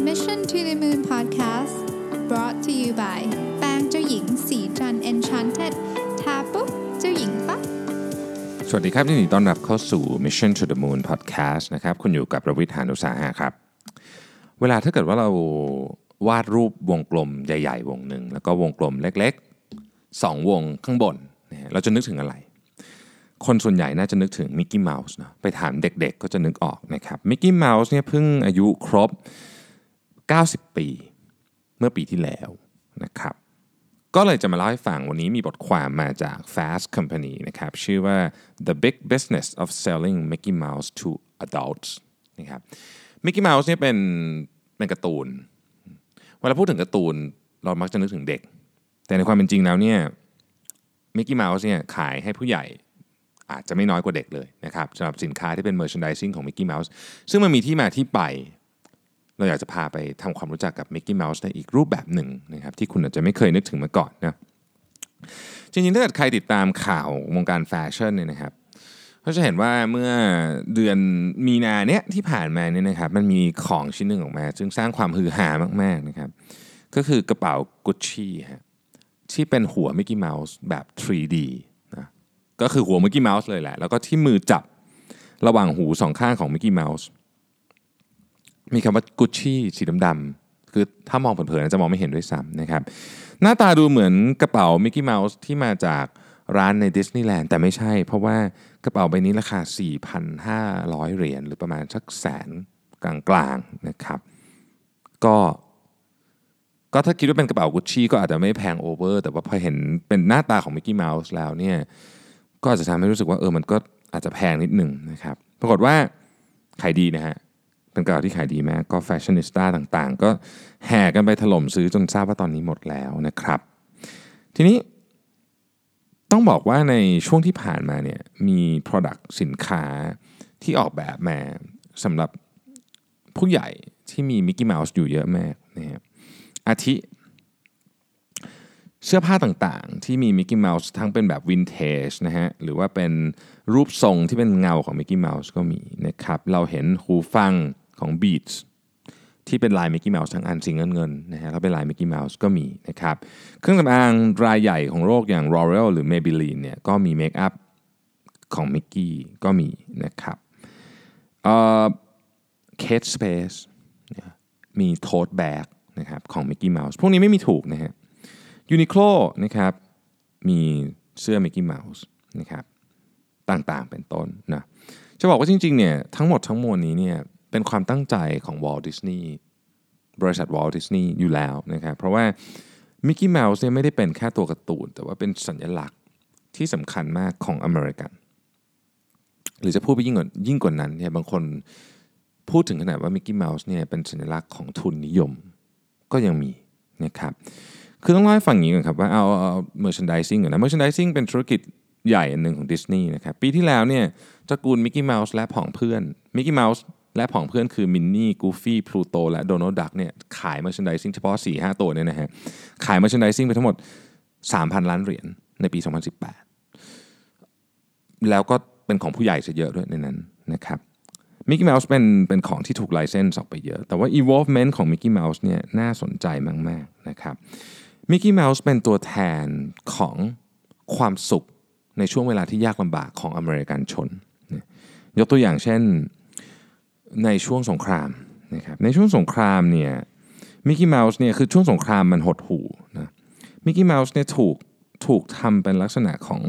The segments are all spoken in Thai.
Mission to the Moon Podcast brought to you by แปรงเจ้าหญิงสีจัน Enchanted ทาปุ๊บเจ้าหญิงปั๊บสวัสดีครับยินดีต้อนรับเข้าสู่ Mission to the Moon Podcast นะครับคุณอยู่กับประวิทยานุสาหะครับ เวลาถ้าเกิดว่าเราวาดรูปวงกลมใหญ่ ๆ วงหนึ่งแล้วก็วงกลมเล็กๆสองวงข้างบนเราจะนึกถึงอะไร คนส่วนใหญ่น่าจะนึกถึงมิกกี้เมาส์นะไปถามเด็กๆก็จะนึกออกนะครับมิกกี้เมาส์เนี่ยเพิ่งอายุครบ 90 ปี เมื่อปีที่แล้วนะครับก็เลยจะมาเล่าให้ฟังวันนี้มีบทความมาจาก Fast Company นะครับชื่อว่า The Big Business of Selling Mickey Mouse to Adults นะครับ Mickey Mouse เนี่ยเป็นเป็นการ์ตูน เวลาพูดถึงการ์ตูนเรามักจะนึกถึงเด็ก แต่ในความเป็นจริงแล้วเนี่ย Mickey Mouse เนี่ยขายให้ผู้ใหญ่อาจจะไม่น้อยกว่าเด็กเลยนะครับสำหรับสินค้าที่เป็น merchandising ของ Mickey Mouse ซึ่งมันมีที่มาที่ไป เราอยากจะพาไปทำความรู้จักกับ Mickey Mouse ในอีกรูปแบบหนึ่งนะครับที่คุณอาจจะไม่เคยนึกถึงมาก่อนนะจริงๆถ้าเกิดใครติดตามข่าววงการแฟชั่นเนี่ยนะครับก็จะเห็นว่าเมื่อเดือนมีนาเนี้ยที่ผ่านมาเนี่ยนะครับมันมีของชิ้นหนึ่งออกมา ซึ่งสร้างความฮือฮามากๆนะครับก็คือกระเป๋ากุชชี่ฮะที่เป็นหัว Mickey Mouse แบบ 3D นะก็คือหัว Mickey Mouse เลยแหละ แล้วก็ที่มือจับระหว่างหูสองข้างของ Mickey Mouse มี มีคำว่ากุชชี่สีดำๆคือถ้ามองเผินๆจะมองไม่เห็นด้วยซ้ำนะครับ หน้าตาดูเหมือนกระเป๋ามิกกี้เมาส์ที่มาจากร้านในดิสนีย์แลนด์แต่ไม่ใช่ เพราะว่ากระเป๋าใบนี้ราคา 4,500 เหรียญหรือประมาณสักแสนกลางๆนะครับ ก็ก็ถ้าคิดว่าเป็นกระเป๋ากุชชี่ก็อาจจะไม่แพง over แต่ว่าพอเห็นเป็นหน้าตาของมิกกี้เมาส์แล้วเนี่ยก็อาจจะทำให้รู้สึกว่าเออมันก็อาจจะแพงนิดหนึ่งนะครับ ปรากฏว่าขายดีนะฮะ เป็นกระเป๋าที่ขายดีมากก็ fashionista ต่างๆ ก็แห่กันไปถล่มซื้อจนทราบว่าตอนนี้หมดแล้วนะครับ ทีนี้ต้องบอกว่าในช่วงที่ผ่านมาเนี่ยมี product สินค้าที่ออกแบบมาสำหรับผู้ใหญ่ที่มีมิกกี้เมาส์อยู่เยอะมากนะครับอาทิ เสื้อผ้าต่างๆ ที่มีมิกกี้เมาส์ทั้งเป็นแบบวินเทจนะฮะหรือว่าเป็นรูปทรงที่เป็นเงาของมิกกี้เมาส์ก็มีนะครับ เราเห็นหูฟัง ของ Beats ที่เป็นลายมิกกี้เมาส์ทั้งอันสีเงินเงินนะฮะแล้วเป็นลายมิกกี้เมาส์ก็มีนะครับเครื่องสำอางรายใหญ่ของโลกอย่าง L'Oreal หรือ Maybelline เนี่ยก็มี makeup ของมิกกี้ก็มีนะครับเอ่อ Kate Spade เนี่ยมีโท e แบ็กนะครับของมิกกี้เมาส์พวกนี้ไม่มีถูกนะฮะ Uniqlo นะครับมีเสื้อมิกกี้เมาส์นะครับต่างๆเป็นต้นนะจะบอกว่าจริงๆเนี่ยทั้งหมดทั้งมวลนี้เนี่ย เป็นความตั้งใจของ Walt Disney บริษัท Walt Disney อยู่แล้วนะครับเพราะว่ามิกกี้เมาส์เนี่ยไม่ได้เป็นแค่ตัวการ์ตูน แต่ว่าเป็นสัญลักษณ์ที่สำคัญมากของอเมริกัน หรือจะพูดไปยิ่งกว่ายิ่งกว่านั้นเนี่ยบางคนพูดถึงขนาดว่ามิกกี้เมาส์เนี่ยเป็นสัญลักษณ์ของทุนนิยมก็ยังมีนะครับคือต้องเล่าให้ฟังอย่างนี้ก่อนครับว่าเอาเอา merchandising ก่อนนะ merchandising เป็นธุรกิจใหญ่อันหนึ่งของดิสนีย์นะครับปีที่แล้วเนี่ยตระกูลมิกกี้เมาส์และผองเพื่อนมิกกี้เมาส์ และผองเพื่อนคือมินนี่กูฟี่พลูโตและโดนัลด์ดักเนี่ยขาย merchandising เฉพาะ 4-5 ตัวเนี่ยนะฮะขาย merchandising ไปทั้งหมด 3,000 ล้านเหรียญในปี 2018 แล้วก็เป็นของผู้ใหญ่ซะเยอะด้วยในนั้นนะครับมิกกี้เมาส์เป็นเป็นของที่ถูก license ออกไปเยอะ แต่ว่า evolvement ของมิกกี้เมาส์เนี่ยน่าสนใจมาก ๆ นะครับมิกกี้เมาส์เป็นตัวแทนของความสุขในช่วงเวลาที่ยากลำบากของอเมริกันชน ยกตัวอย่างเช่น ในช่วงสงครามนะครับในช่วงสงครามเนี่ยมิกกี้เมาส์เนี่ยคือช่วงสงครามมันหดหู่นะมิกกี้เมาส์เนี่ยถูกถูกทำเป็นลักษณะของ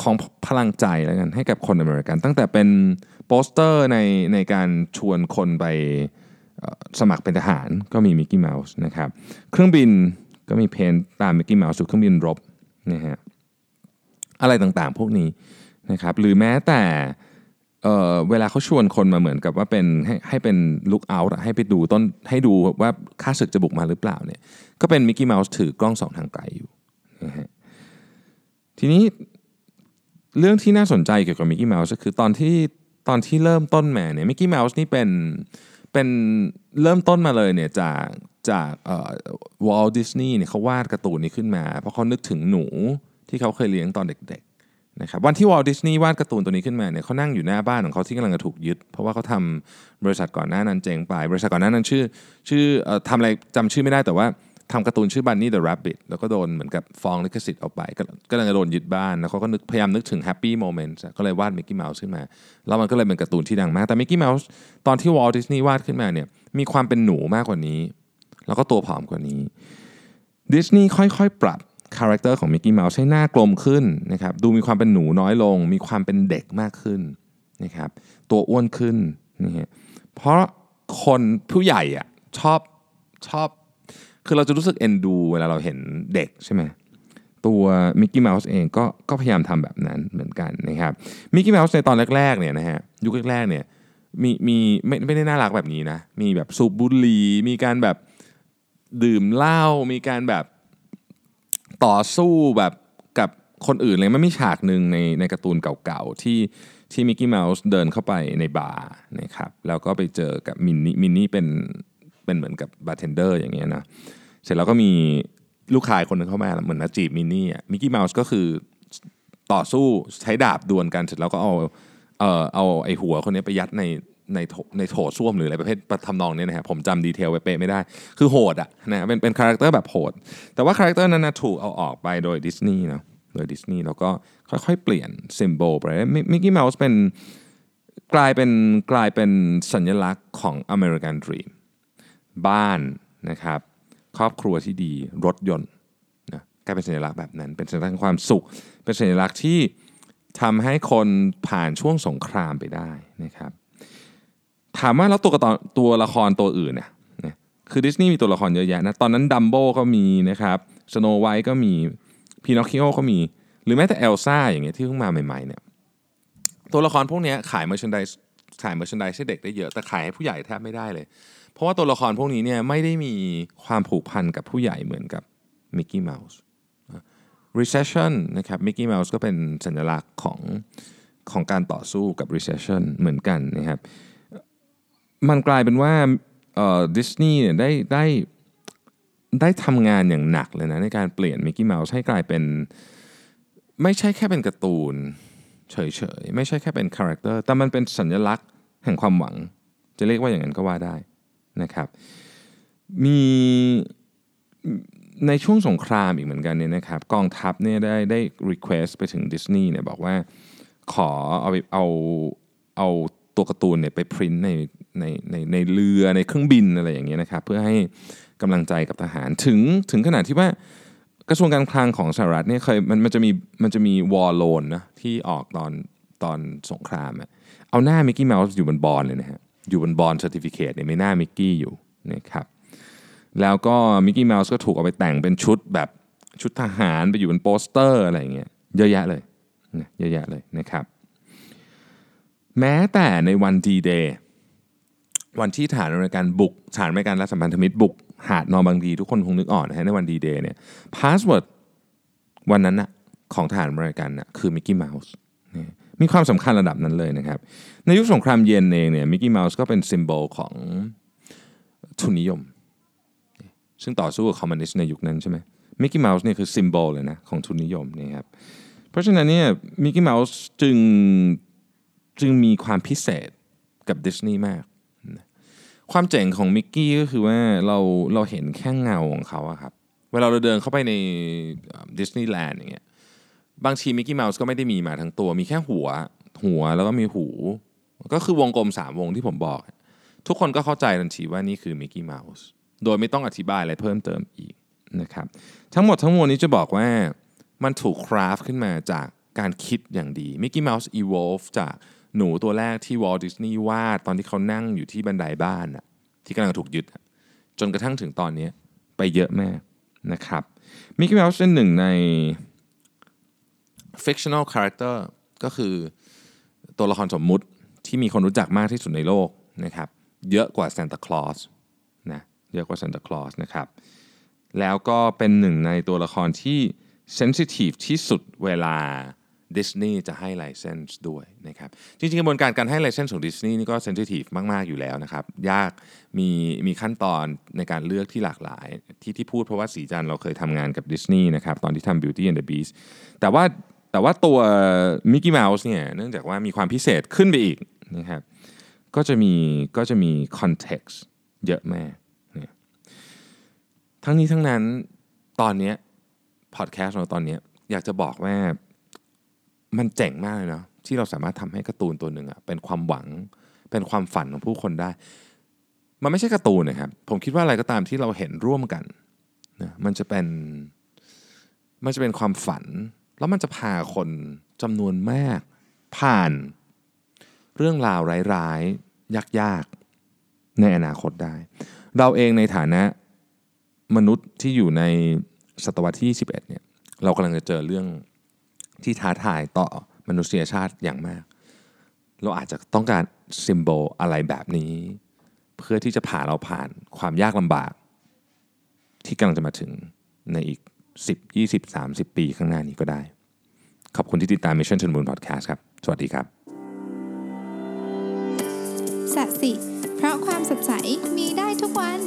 ของพลังใจแล้วกันให้กับคนอเมริกัน ตั้งแต่เป็นโปสเตอร์ในในการชวนคนไปสมัครเป็นทหารก็มีมิกกี้เมาส์นะครับเครื่องบินก็มี paint ตามมิกกี้เมาส์เครื่องบินรบนะฮะอะไรต่างๆพวกนี้นะครับหรือแม้แต่ เออเวลาเขาชวนคนมาเหมือนกับว่าเป็นให้ให้เป็น lookout ให้ไปดูต้นให้ดูว่าข้าศึกจะบุกมาหรือเปล่าเนี่ยก็เป็นมิกกี้เมาส์ถือกล้องสองทางไกลอยู่นะฮะทีนี้เรื่องที่น่าสนใจเกี่ยวกับมิกกี้เมาส์ก็คือตอนที่ตอนที่เริ่มต้นมาเนี่ยมิกกี้เมาส์นี่เป็นเป็นเริ่มต้นมาเลยเนี่ยจากจากวอลดิสนีย์เนี่ยเขาวาดการ์ตูนนี้ขึ้นมา เพราะเขานึกถึงหนูที่เขาเคยเลี้ยงตอนเด็ก นะครับวันที่วอลดิสนีย์วาดการ์ตูนตัวนี้ขึ้นมาเนี่ยเขานั่งอยู่หน้าบ้านของเขาที่กำลังจะถูกยึด เพราะว่าเขาทำบริษัทก่อนหน้านั้นเจ๊งไป บริษัทก่อนหน้านั้นชื่อ ชื่อเอ่อทำอะไรจำชื่อไม่ได้แต่ว่าทำการ์ตูนชื่อ Bunny the Rabbit แล้วก็โดนเหมือนกับฟ้องลิขสิทธิ์เอาไปก็ก็เลยโดนยึดบ้าน แล้วเขาก็นึกพยายามนึกถึง Happy Moments อะก็เลยวาดมิกกี้เมาส์ขึ้นมา แล้วมันก็เลยเป็นการ์ตูนที่ดังมาก แต่มิกกี้เมาส์ตอนที่วอลดิสนีย์วาดขึ้นมาเนี่ยมีความเป็นหนูมากกว่านี้ แล้วก็ตัวผอมกว่านี้ดิสนีย์ค่อยๆ ปรับ character ของมิกกี้เมาส์ให้หน้ากลมขึ้นนะครับดูมีความเป็นหนูน้อยลง มีความเป็นเด็กมากขึ้นนะครับตัวอ้วนขึ้นนี่ฮะเพราะคนผู้ใหญ่อะชอบชอบ คือเราจะรู้สึกเอ็นดู เวลาเราเห็นเด็กใช่ไหมตัวมิกกี้เมาส์เองก็ก็พยายามทำแบบนั้นเหมือนกันนะครับมิกกี้เมาส์ในตอนแรกๆเนี่ยนะฮะยุคแรกๆเนี่ยมีมีไม่ไม่ได้น่ารักแบบนี้นะ มีแบบสูบบุหรี่มีการแบบดื่มเหล้ามีการแบบ ต่อสู้แบบกับคนอื่นเลยมันมีฉากหนึ่งในในการ์ตูนเก่าๆ ที่ที่มิกกี้เมาส์เดินเข้าไปในบาร์นะครับแล้วก็ไปเจอกับมินนี่มินนี่เป็นเป็นเหมือนกับบาร์เทนเดอร์อย่างเงี้ยนะเสร็จแล้วก็มีผู้ชายคนหนึ่งเข้ามาเหมือนมาจีบมินนี่อะมิกกี้เมาส์ก็คือต่อสู้ใช้ดาบดวลกันเสร็จแล้วก็เอาเอ่อเอาไอ้หัวคนนี้ไปยัดใน ในโถในโถส้วมหรืออะไรประเภททำนองเนี้ยนะครับผมจำ detail ไปเป๊ะไม่ได้ คือโหดอะนะเป็นเป็น character แบบโหด แต่ว่า character นั้นนะถูกเอาออกไปโดยดิสนีย์เนาะโดยดิสนีย์แล้วก็ค่อยๆ เปลี่ยน symbol ไปมิกกี้เมาส์เป็นกลายเป็นกลายเป็นสัญลักษณ์ของ American Dream บ้านนะครับ ครอบครัวที่ดีรถยนต์นะกลายเป็นสัญลักษณ์แบบนั้น เป็นสัญลักษณ์แห่งความสุข เป็นสัญลักษณ์ที่ทำให้คนผ่านช่วงสงครามไปได้นะครับ ถามว่าแล้วตัวการ์ตูนตัวละครตัวอื่นเนี่ยคือดิสนีย์มีตัวละครเยอะแยะนะ ตอนนั้นดัมโบก็มีนะครับสโนไวท์ก็มีพีนอคคิโอก็มี หรือแม้แต่เอลซ่าอย่างเงี้ยที่เพิ่งมาใหม่ๆเนี่ยตัวละครพวกเนี้ยขายเมอร์ช n นดิสขายเมอร์ช n นดิสให้เด็กได้เยอะแต่ขายให้ผู้ใหญ่แทบไม่ได้เลย เพราะว่าตัวละครพวกนี้เนี่ยไม่ได้มีความผูกพันกับผู้ใหญ่เหมือนกับมิกกี้เมาส์ recession นะครับมิกกี้เมาส์ก็เป็นสัญลักษณ์ของของการต่อสู้กับ recession เหมือนกันนะครับ มันกลายเป็นว่าดิสนีย์เนี่ยได้ได้ได้ทำงานอย่างหนักเลยนะในการเปลี่ยนมิกกี้เมาส์ให้กลายเป็น ไม่ใช่แค่เป็นการ์ตูนเฉยๆ ไม่ใช่แค่เป็น character แต่มันเป็นสัญลักษณ์แห่งความหวัง จะเรียกว่าอย่างนั้นก็ว่าได้นะครับมีในช่วงสงครามอีกเหมือนกันเนี่ยนะครับกองทัพเนี่ยได้ได้ request ไปถึงดิสนีย์เนี่ยบอกว่าขอเอาเอาเอาตัวการ์ตูนเนี่ยไปพรินใน ในในในเรือในเครื่องบินอะไรอย่างเงี้ยนะครับเพื่อให้กำลังใจกับทหารถึงถึงขนาดที่ว่ากระทรวงการคลังของสหรัฐเนี่ยเคยมันมันจะมีมันจะมีวอลโลนนะที่ออกตอนตอนสงครามอะเอาหน้ามิกกี้เมาส์อยู่บนบอลเลยนะฮะอยู่บน bond certificate เนี่ยมีหน้ามิกกี้อยู่นะครับแล้วก็มิกกี้เมาส์ก็ถูกเอาไปแต่งเป็นชุดแบบชุดทหารไปอยู่บนโปสเตอร์อะไรอย่างเงี้ยเยอะแยะเลยนะเยอะแยะเลยนะครับ แม้แต่ในวันดีเดย์ วันที่ทหารอเมริกันบุกทหารอเมริกันและสัมพันธมิตรบุก หาดนอร์มังดีทุกคนคงนึกออกนะฮะในวันดีเดย์เนี่ย passwordวันนั้นนะของทหารอเมริกันนะคือมิกกี้เมาส์มีความสำคัญระดับนั้นเลยนะครับ ในยุคสงครามเย็นเองเนี่ยมิกกี้เมาส์ก็เป็น symbol ของทุนนิยม ซึ่งต่อสู้กับคอมมิวนิสต์ในยุคนั้นใช่ไหมมิกกี้เมาส์เนี่ยคือ symbol เลยนะของทุนนิยมนี่ครับเพราะฉะนั้นเนี่ยมิกกี้เมาส์จึงจึงมีความพิเศษกับดิสนีย์มาก ความเจ๋งของมิกกี้ก็คือว่าเราเราเห็นแค่เงาของเขาอะครับ เวลาเราเดินเข้าไปในดิสนีย์แลนด์อย่างเงี้ยบางทีมิกกี้เมาส์ก็ไม่ได้มีมาทั้งตัว มีแค่หัว หัวแล้วก็มีหู ก็คือวงกลมสามวงที่ผมบอก ทุกคนก็เข้าใจทันทีว่านี่คือมิกกี้เมาส์โดยไม่ต้องอธิบายอะไรเพิ่มเติมอีกนะครับทั้งหมดทั้งมวลนี้จะบอกว่ามันถูก craft ขึ้นมาจากการคิดอย่างดีมิกกี้เมาส์ evolve จาก หนูตัวแรกที่วอลดิสนีย์วาดตอนที่เขานั่งอยู่ที่บันไดบ้านอะที่กำลังถูกยึด จนกระทั่งถึงตอนนี้ไปเยอะแมากนะครับมิกกี้เมาส์เป็นหนึ่งใน fictional character ก็คือตัวละครสมมุติที่มีคนรู้จักมากที่สุดในโลกนะครับเยอะกว่า Santa Claus นะเยอะกว่า Santa Claus นะครับแล้วก็เป็นหนึ่งในตัวละครที่ sensitive ที่สุดเวลา ดิสนีย์จะให้ไลเซนส์ด้วยนะครับจริงๆกระบวนการการให้ license ของดิสนีย์นี่ก็ sensitive มาก ๆ อยู่แล้วนะครับ ยากมีมีขั้นตอนในการเลือกที่หลากหลาย ที่ที่พูดเพราะว่าศรีจันทร์เราเคยทำงานกับดิสนีย์นะครับตอนที่ทำ Beauty and the Beast แต่ว่าแต่ว่าตัวมิกกี้เมาส์เนี่ยเนื่องจากว่ามีความพิเศษขึ้นไปอีกนะครับก็จะมีก็จะมี context เยอะแต่ทั้งนี้ทั้งนั้นตอนนี้พอดแคสต์เราตอนนี้อยากจะบอกว่า มันเจ๋งมากเลยเนาะที่เราสามารถทำให้การ์ตูนตัวหนึ่งอะเป็นความหวัง เป็นความฝันของผู้คนได้ มันไม่ใช่การ์ตูนนะครับ ผมคิดว่าอะไรก็ตามที่เราเห็นร่วมกันนะมันจะเป็นมันจะเป็นความฝัน แล้วมันจะพาคนจำนวนมาก ผ่านเรื่องราวร้ายๆยากๆ ในอนาคตได้ เราเองในฐานะมนุษย์ที่อยู่ในศตวรรษที่ 21เนี่ยเรากำลังจะเจอเรื่อง ที่ท้าทายต่อมนุษยชาติอย่างมาก เราอาจจะต้องการซิมโบลอะไรแบบนี้ เพื่อที่จะพาเราผ่านความยากลำบาก ที่กำลังจะมาถึงในอีก 10 20 30 ปีข้างหน้านี้ก็ได้ ขอบคุณที่ติดตาม Mission to the Moon Podcast ครับ สวัสดีครับสัสิ เพราะความสดใสมีได้ทุกวัน